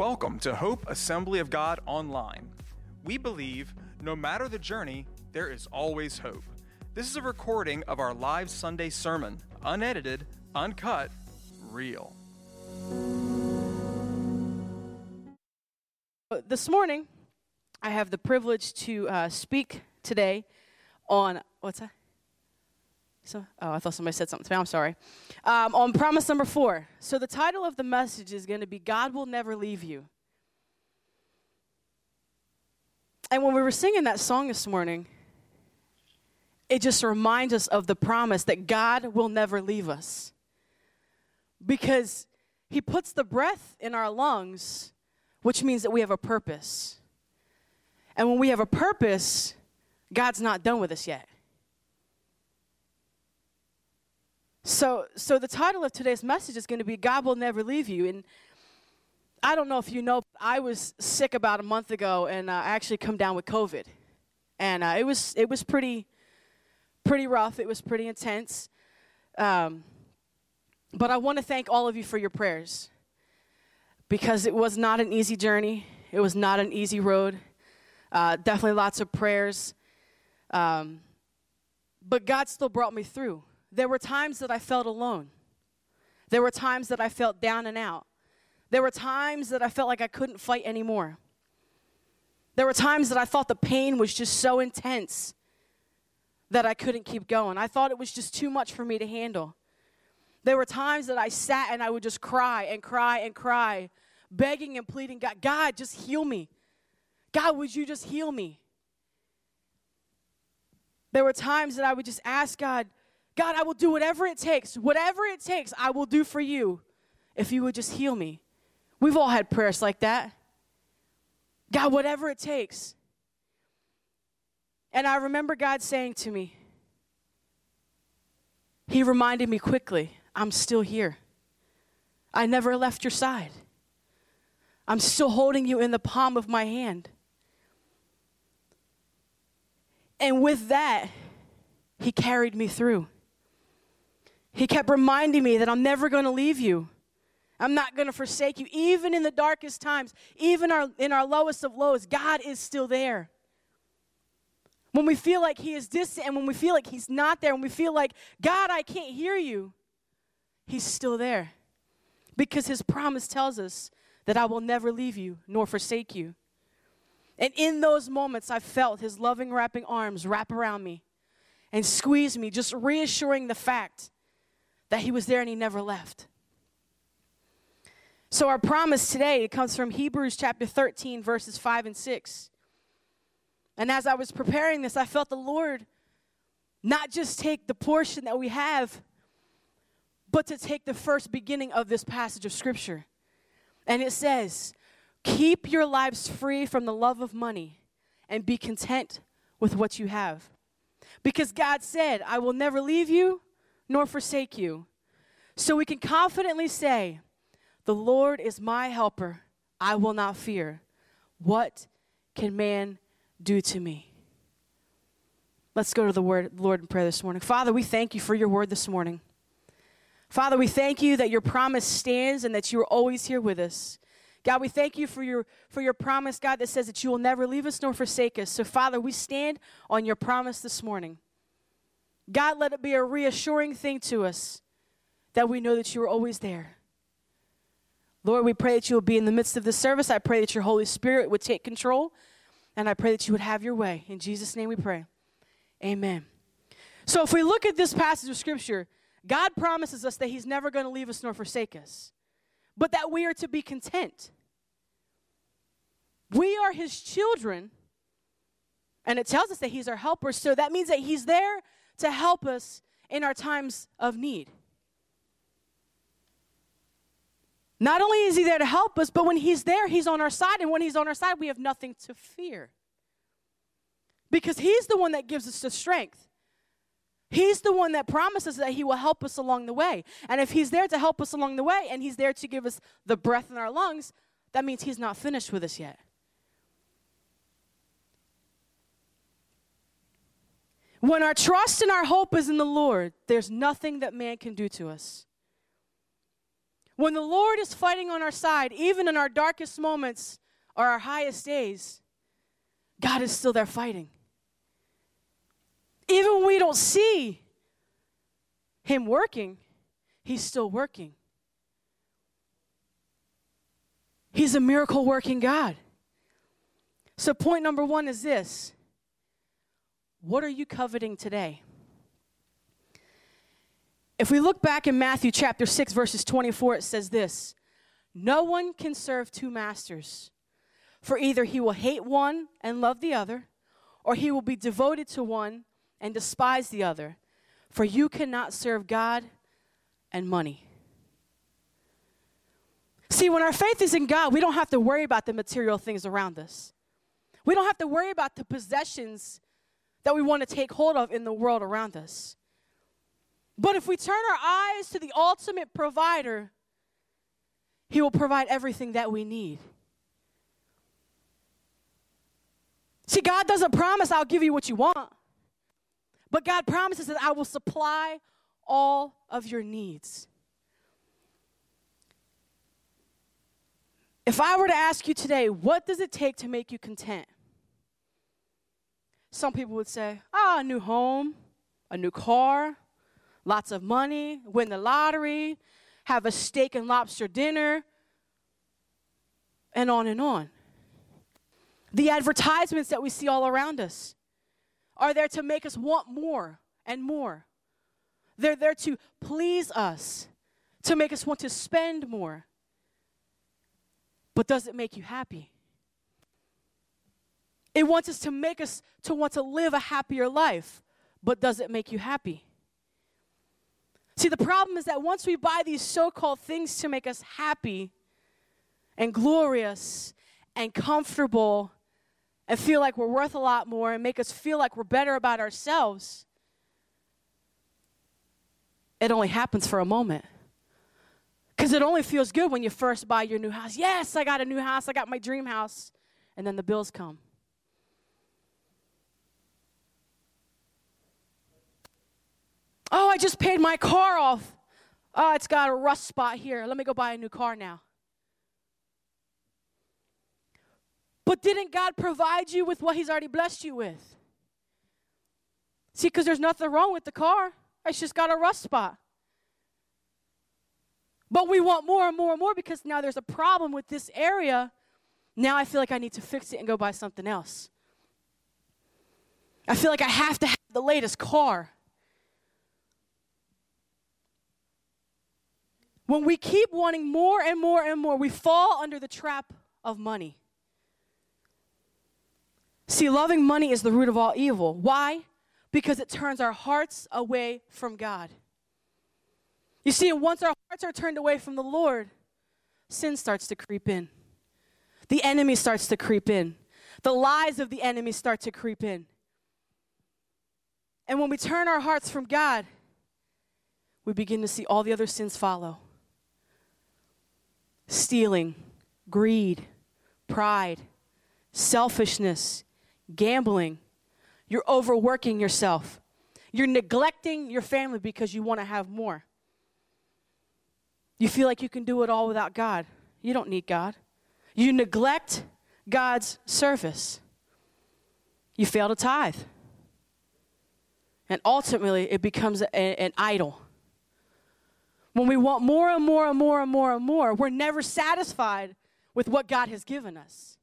Welcome to Hope Assembly of God Online. We believe no matter the journey, there is always hope. This is a recording of our live Sunday sermon, unedited, uncut, real. This morning, I have the privilege to uh, speak today on what's that? So, oh, I thought somebody said something to me. I'm sorry. Um, on promise number four. So, the title of the message is going to be God Will Never Leave You. And when we were singing that song this morning, it just reminds us of the promise that God will never leave us. Because He puts the breath in our lungs, which means that we have a purpose. And when we have a purpose, God's not done with us yet. So, so the title of today's message is going to be God will never leave you. And I don't know if you know, I was sick about a month ago, and uh, I actually come down with COVID, and uh, it was it was pretty pretty rough. It was pretty intense. Um, but I want to thank all of you for your prayers because it was not an easy journey. It was not an easy road. Uh, definitely lots of prayers. Um, but God still brought me through. There were times that I felt alone. There were times that I felt down and out. There were times that I felt like I couldn't fight anymore. There were times that I thought the pain was just so intense that I couldn't keep going. I thought it was just too much for me to handle. There were times that I sat and I would just cry and cry and cry, begging and pleading, God, God, just heal me. God, would you just heal me? There were times that I would just ask God, God, I will do whatever it takes. Whatever it takes, I will do for you if you would just heal me. We've all had prayers like that. God, whatever it takes. And I remember God saying to me, He reminded me quickly, I'm still here. I never left your side. I'm still holding you in the palm of my hand. And with that, He carried me through. He kept reminding me that I'm never going to leave you. I'm not going to forsake you. Even in the darkest times, even our, in our lowest of lows, God is still there. When we feel like He is distant and when we feel like He's not there, when we feel like, God, I can't hear you, He's still there. Because His promise tells us that I will never leave you nor forsake you. And in those moments, I felt His loving, wrapping arms wrap around me and squeeze me, just reassuring the fact that He was there and He never left. So, our promise today it comes from Hebrews chapter 13, verses 5 and 6. And as I was preparing this, I felt the Lord not just take the portion that we have, but to take the first beginning of this passage of Scripture. And it says, Keep your lives free from the love of money and be content with what you have. Because God said, I will never leave you nor forsake you. So we can confidently say, The Lord is my helper. I will not fear. What can man do to me? Let's go to the word, Lord in prayer this morning. Father, we thank you for your word this morning. Father, we thank you that your promise stands and that you are always here with us. God, we thank you for your, for your promise, God, that says that you will never leave us nor forsake us. So, Father, we stand on your promise this morning. God, let it be a reassuring thing to us that we know that you are always there. Lord, we pray that you will be in the midst of this service. I pray that your Holy Spirit would take control, and I pray that you would have your way. In Jesus' name we pray. Amen. So, if we look at this passage of Scripture, God promises us that He's never going to leave us nor forsake us, but that we are to be content. We are His children, and it tells us that He's our helper, so that means that He's there to help us in our times of need. Not only is he there to help us, but when he's there, he's on our side. And when he's on our side, we have nothing to fear. Because he's the one that gives us the strength. He's the one that promises that he will help us along the way. And if he's there to help us along the way and he's there to give us the breath in our lungs, that means he's not finished with us yet. When our trust and our hope is in the Lord, there's nothing that man can do to us. When the Lord is fighting on our side, even in our darkest moments or our highest days, God is still there fighting. Even when we don't see Him working, He's still working. He's a miracle working God. So, point number one is this What are you coveting today? If we look back in Matthew chapter 6, verses 24, it says this No one can serve two masters, for either he will hate one and love the other, or he will be devoted to one and despise the other. For you cannot serve God and money. See, when our faith is in God, we don't have to worry about the material things around us. We don't have to worry about the possessions that we want to take hold of in the world around us. But if we turn our eyes to the ultimate provider, He will provide everything that we need. See, God doesn't promise I'll give you what you want, but God promises that I will supply all of your needs. If I were to ask you today, what does it take to make you content? Some people would say, ah, oh, a new home, a new car, lots of money, win the lottery, have a steak and lobster dinner, and on and on. The advertisements that we see all around us are there to make us want more and more. They're there to please us, to make us want to spend more. But does it make you happy? It wants us to make us to want to live a happier life, but does it make you happy? See, the problem is that once we buy these so called things to make us happy and glorious and comfortable and feel like we're worth a lot more and make us feel like we're better about ourselves, it only happens for a moment. Because it only feels good when you first buy your new house. Yes, I got a new house, I got my dream house. And then the bills come. Oh, I just paid my car off. Oh, it's got a rust spot here. Let me go buy a new car now. But didn't God provide you with what He's already blessed you with? See, because there's nothing wrong with the car, it's just got a rust spot. But we want more and more and more because now there's a problem with this area. Now I feel like I need to fix it and go buy something else. I feel like I have to have the latest car. When we keep wanting more and more and more, we fall under the trap of money. See, loving money is the root of all evil. Why? Because it turns our hearts away from God. You see, once our hearts are turned away from the Lord, sin starts to creep in. The enemy starts to creep in. The lies of the enemy start to creep in. And when we turn our hearts from God, we begin to see all the other sins follow stealing, greed, pride, selfishness, gambling. You're overworking yourself. You're neglecting your family because you want to have more. You feel like you can do it all without God. You don't need God. You neglect God's service. You fail to tithe. And ultimately, it becomes a, an idol. When we want more and more and more and more and more, we're never satisfied with what God has given us.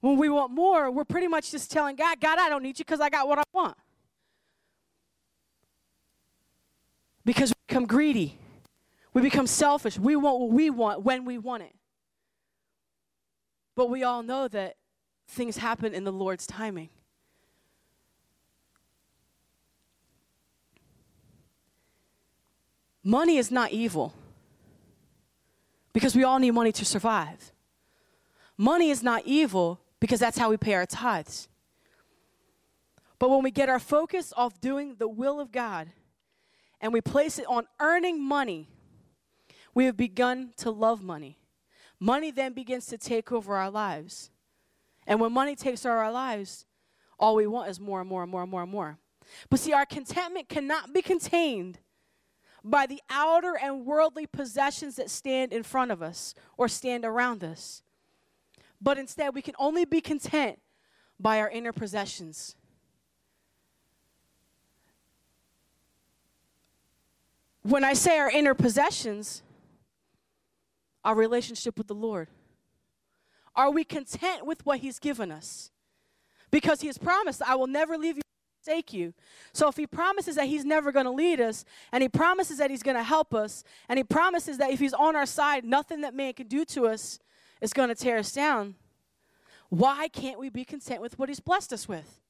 When we want more, we're pretty much just telling God, God, I don't need you because I got what I want. Because we become greedy. We become selfish. We want what we want when we want it. But we all know that things happen in the Lord's timing. Money is not evil because we all need money to survive. Money is not evil because that's how we pay our tithes. But when we get our focus off doing the will of God, and we place it on earning money, we have begun to love money. Money then begins to take over our lives. And when money takes over our lives, all we want is more and more and more and more and more. But see, our contentment cannot be contained by the outer and worldly possessions that stand in front of us or stand around us. But instead, we can only be content by our inner possessions. When I say our inner possessions, our relationship with the Lord. Are we content with what He's given us? Because He has promised, I will never leave you forsake you. So if he promises that he's never going to lead us, and he promises that he's going to help us, and he promises that if he's on our side, nothing that man can do to us is going to tear us down, why can't we be content with what he's blessed us with?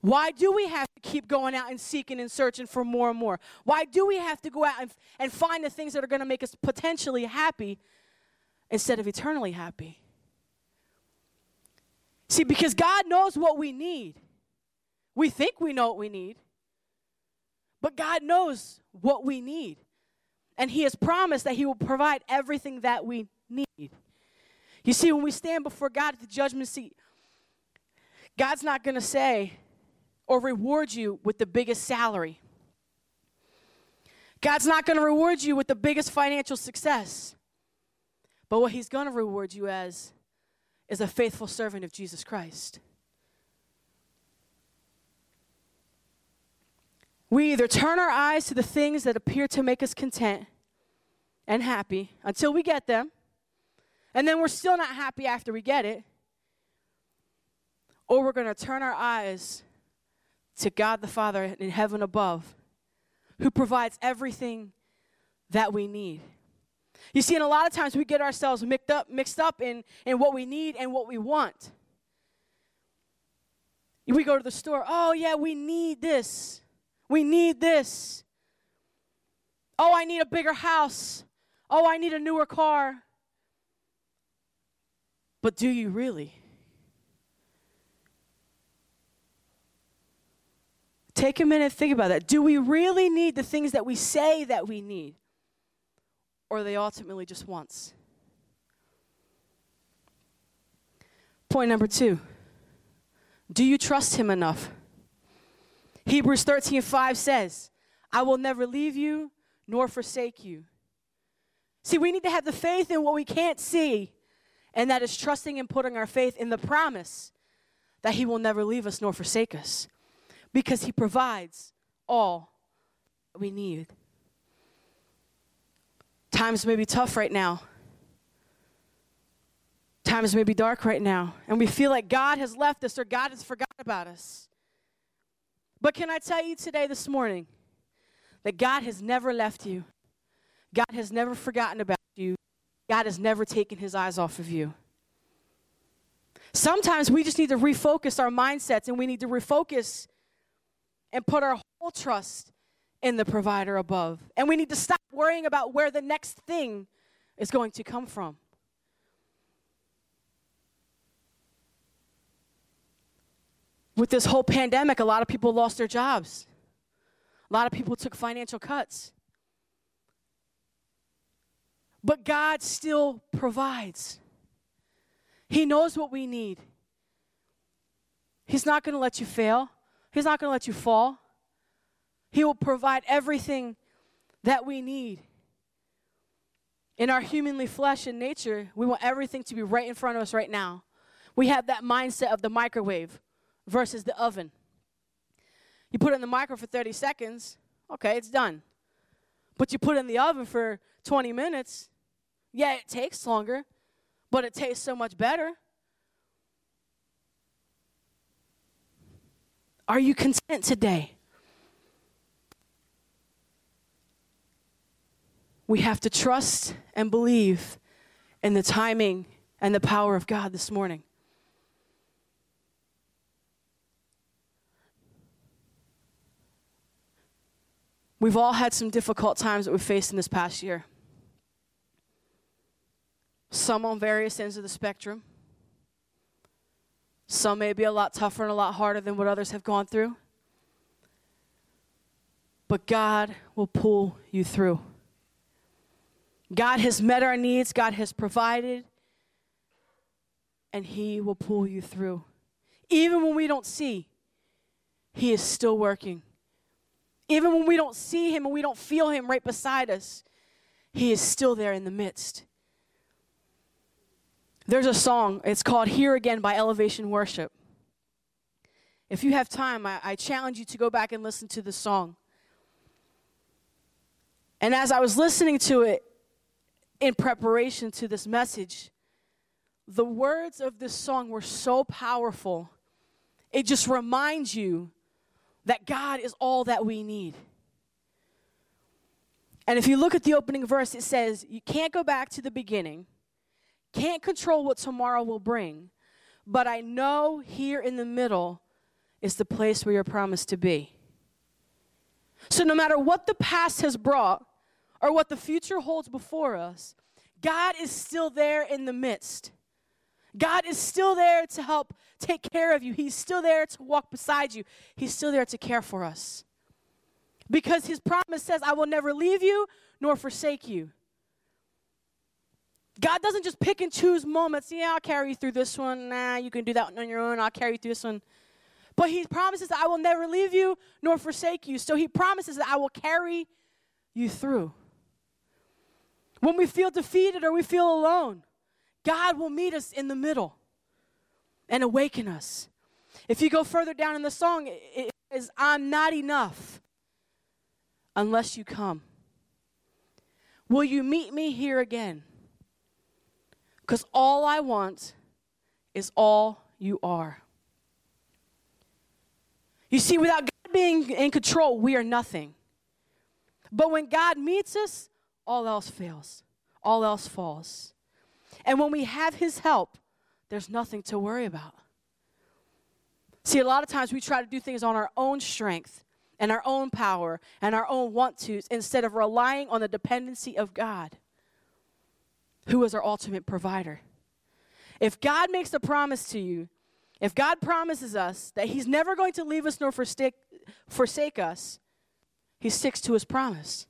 Why do we have to keep going out and seeking and searching for more and more? Why do we have to go out and, and find the things that are going to make us potentially happy instead of eternally happy? See, because God knows what we need. We think we know what we need, but God knows what we need. And He has promised that He will provide everything that we need. You see, when we stand before God at the judgment seat, God's not going to say or reward you with the biggest salary. God's not going to reward you with the biggest financial success. But what He's going to reward you as is a faithful servant of Jesus Christ. We either turn our eyes to the things that appear to make us content and happy until we get them, and then we're still not happy after we get it, or we're going to turn our eyes to God the Father in heaven above, who provides everything that we need. You see, and a lot of times we get ourselves mixed up, mixed up in, in what we need and what we want. We go to the store, oh, yeah, we need this. We need this. Oh, I need a bigger house. Oh, I need a newer car. But do you really? Take a minute, think about that. Do we really need the things that we say that we need? Or are they ultimately just wants? Point number two Do you trust Him enough? Hebrews 13 5 says, I will never leave you nor forsake you. See, we need to have the faith in what we can't see, and that is trusting and putting our faith in the promise that He will never leave us nor forsake us because He provides all we need. Times may be tough right now. Times may be dark right now, and we feel like God has left us or God has forgotten about us. But can I tell you today, this morning, that God has never left you? God has never forgotten about you. God has never taken his eyes off of you. Sometimes we just need to refocus our mindsets and we need to refocus and put our whole trust in the provider above. And we need to stop worrying about where the next thing is going to come from. With this whole pandemic, a lot of people lost their jobs. A lot of people took financial cuts. But God still provides. He knows what we need. He's not going to let you fail, He's not going to let you fall. He will provide everything that we need. In our humanly flesh and nature, we want everything to be right in front of us right now. We have that mindset of the microwave versus the oven. You put it in the microwave for 30 seconds, okay, it's done. But you put it in the oven for 20 minutes, yeah, it takes longer, but it tastes so much better. Are you content today? We have to trust and believe in the timing and the power of God this morning. We've all had some difficult times that we've faced in this past year. Some on various ends of the spectrum. Some may be a lot tougher and a lot harder than what others have gone through. But God will pull you through. God has met our needs, God has provided, and He will pull you through. Even when we don't see, He is still working Even when we don't see him and we don't feel him right beside us, he is still there in the midst. There's a song, it's called Here Again by Elevation Worship. If you have time, I, I challenge you to go back and listen to the song. And as I was listening to it in preparation to this message, the words of this song were so powerful. It just reminds you that God is all that we need. And if you look at the opening verse, it says, You can't go back to the beginning, can't control what tomorrow will bring, but I know here in the middle is the place where you're promised to be. So no matter what the past has brought or what the future holds before us, God is still there in the midst. God is still there to help take care of you. He's still there to walk beside you. He's still there to care for us. Because his promise says, I will never leave you nor forsake you. God doesn't just pick and choose moments. Yeah, I'll carry you through this one. Nah, you can do that on your own. I'll carry you through this one. But he promises that I will never leave you nor forsake you. So he promises that I will carry you through. When we feel defeated or we feel alone, God will meet us in the middle and awaken us. If you go further down in the song, it says, I'm not enough unless you come. Will you meet me here again? Because all I want is all you are. You see, without God being in control, we are nothing. But when God meets us, all else fails, all else falls. And when we have His help, there's nothing to worry about. See, a lot of times we try to do things on our own strength and our own power and our own want tos instead of relying on the dependency of God, who is our ultimate provider. If God makes a promise to you if God promises us that He's never going to leave us nor forsake, forsake us, He sticks to His promise.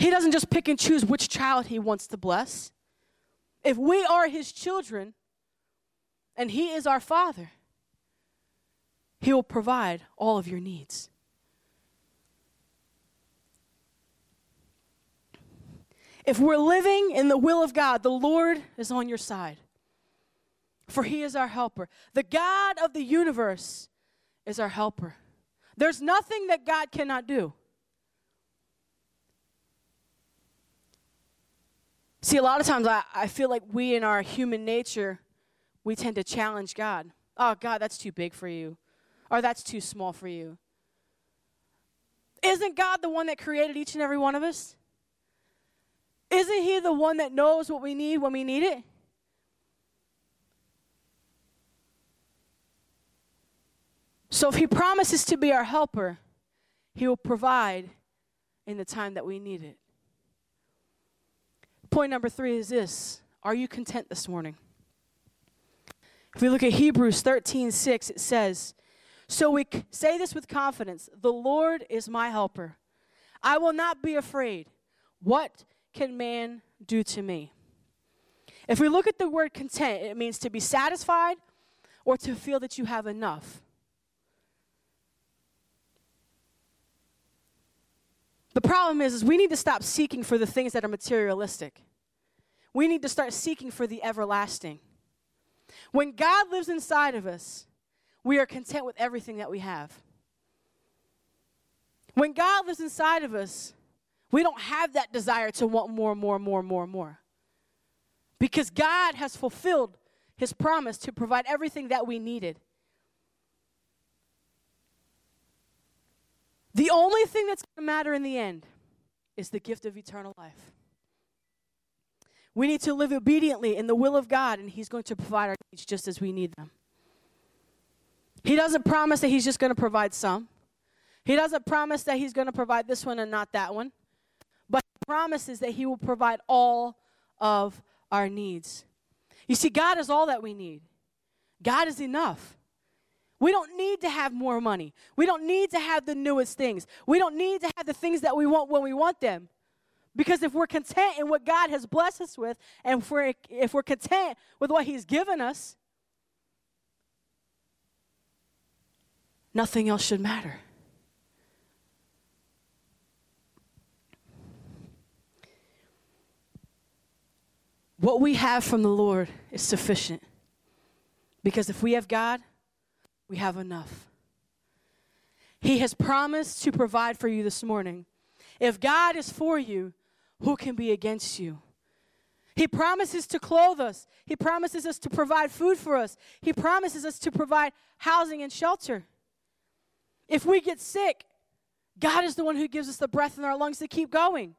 He doesn't just pick and choose which child He wants to bless. If we are His children and He is our Father, He will provide all of your needs. If we're living in the will of God, the Lord is on your side for he is our helper. The God of the universe is our helper. There's nothing that God cannot do. See, a lot of times I, I feel like we in our human nature, we tend to challenge God. Oh, God, that's too big for you. Or that's too small for you. Isn't God the one that created each and every one of us? Isn't He the one that knows what we need when we need it? So if He promises to be our helper, He will provide in the time that we need it. Point number three is this Are you content this morning? If we look at Hebrews 13 6, it says, So we say this with confidence The Lord is my helper. I will not be afraid. What can man do to me? If we look at the word content, it means to be satisfied or to feel that you have enough. The problem is, is we need to stop seeking for the things that are materialistic. We need to start seeking for the everlasting. When God lives inside of us, we are content with everything that we have. When God lives inside of us, we don't have that desire to want more, more, more, more, more. Because God has fulfilled his promise to provide everything that we needed. The only thing that's going to matter in the end is the gift of eternal life. We need to live obediently in the will of God, and He's going to provide our needs just as we need them. He doesn't promise that He's just going to provide some. He doesn't promise that He's going to provide this one and not that one. But He promises that He will provide all of our needs. You see, God is all that we need, God is enough. We don't need to have more money. We don't need to have the newest things. We don't need to have the things that we want when we want them. Because if we're content in what God has blessed us with, and if we're, if we're content with what He's given us, nothing else should matter. What we have from the Lord is sufficient. Because if we have God, we have enough. He has promised to provide for you this morning. If God is for you, who can be against you? He promises to clothe us. He promises us to provide food for us. He promises us to provide housing and shelter. If we get sick, God is the one who gives us the breath in our lungs to keep going.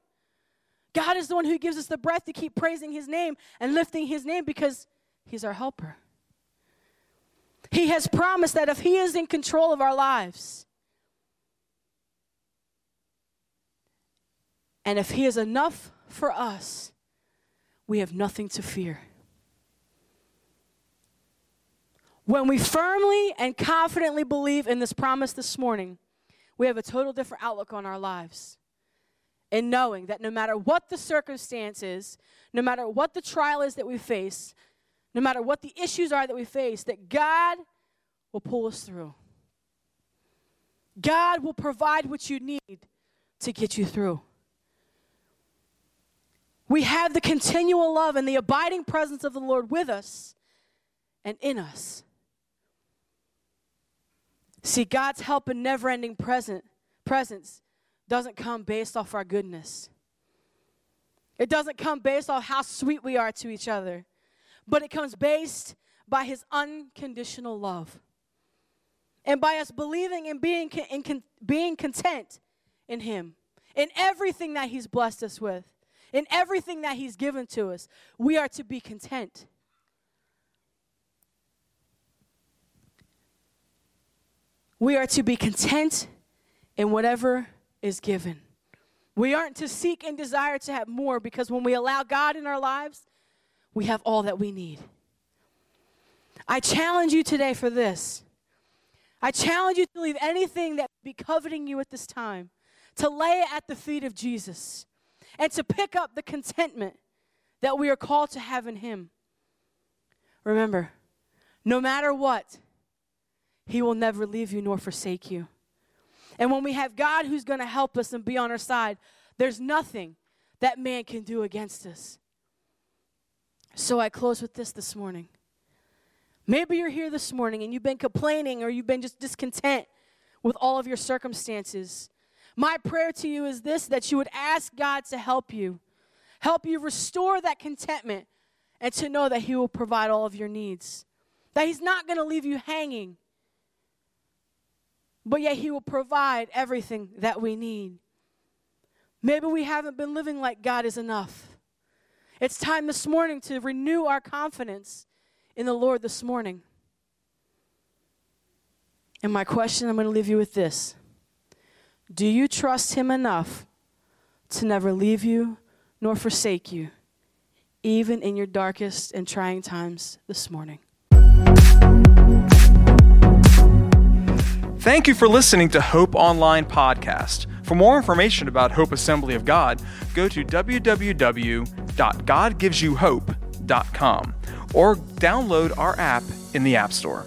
God is the one who gives us the breath to keep praising His name and lifting His name because He's our helper. He has promised that if He is in control of our lives, and if He is enough for us, we have nothing to fear. When we firmly and confidently believe in this promise this morning, we have a total different outlook on our lives. In knowing that no matter what the circumstance is, no matter what the trial is that we face, no matter what the issues are that we face, that God will pull us through. God will provide what you need to get you through. We have the continual love and the abiding presence of the Lord with us and in us. See, God's help and never ending present, presence doesn't come based off our goodness. It doesn't come based off how sweet we are to each other, but it comes based by His unconditional love. And by us believing and being, in, being content in Him, in everything that He's blessed us with in everything that He's given to us, we are to be content. We are to be content in whatever is given. We aren't to seek and desire to have more because when we allow God in our lives, we have all that we need. I challenge you today for this. I challenge you to leave anything that be coveting you at this time, to lay it at the feet of Jesus and to pick up the contentment that we are called to have in Him. Remember, no matter what, He will never leave you nor forsake you. And when we have God who's going to help us and be on our side, there's nothing that man can do against us. So I close with this this morning. Maybe you're here this morning and you've been complaining or you've been just discontent with all of your circumstances. My prayer to you is this that you would ask God to help you, help you restore that contentment, and to know that He will provide all of your needs. That He's not going to leave you hanging, but yet He will provide everything that we need. Maybe we haven't been living like God is enough. It's time this morning to renew our confidence in the Lord this morning. And my question, I'm going to leave you with this. Do you trust Him enough to never leave you nor forsake you, even in your darkest and trying times this morning? Thank you for listening to Hope Online Podcast. For more information about Hope Assembly of God, go to www.godgivesyouhope.com or download our app in the App Store.